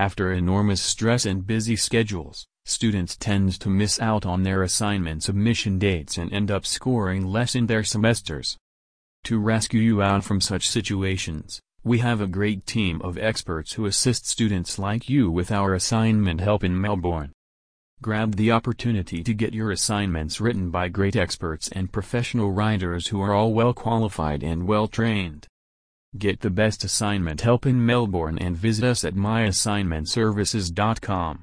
After enormous stress and busy schedules, students tend to miss out on their assignment submission dates and end up scoring less in their semesters. To rescue you out from such situations, we have a great team of experts who assist students like you with our assignment help in Melbourne. Grab the opportunity to get your assignments written by great experts and professional writers who are all well qualified and well trained. Get the best assignment help in Melbourne and visit us at myassignmentservices.com.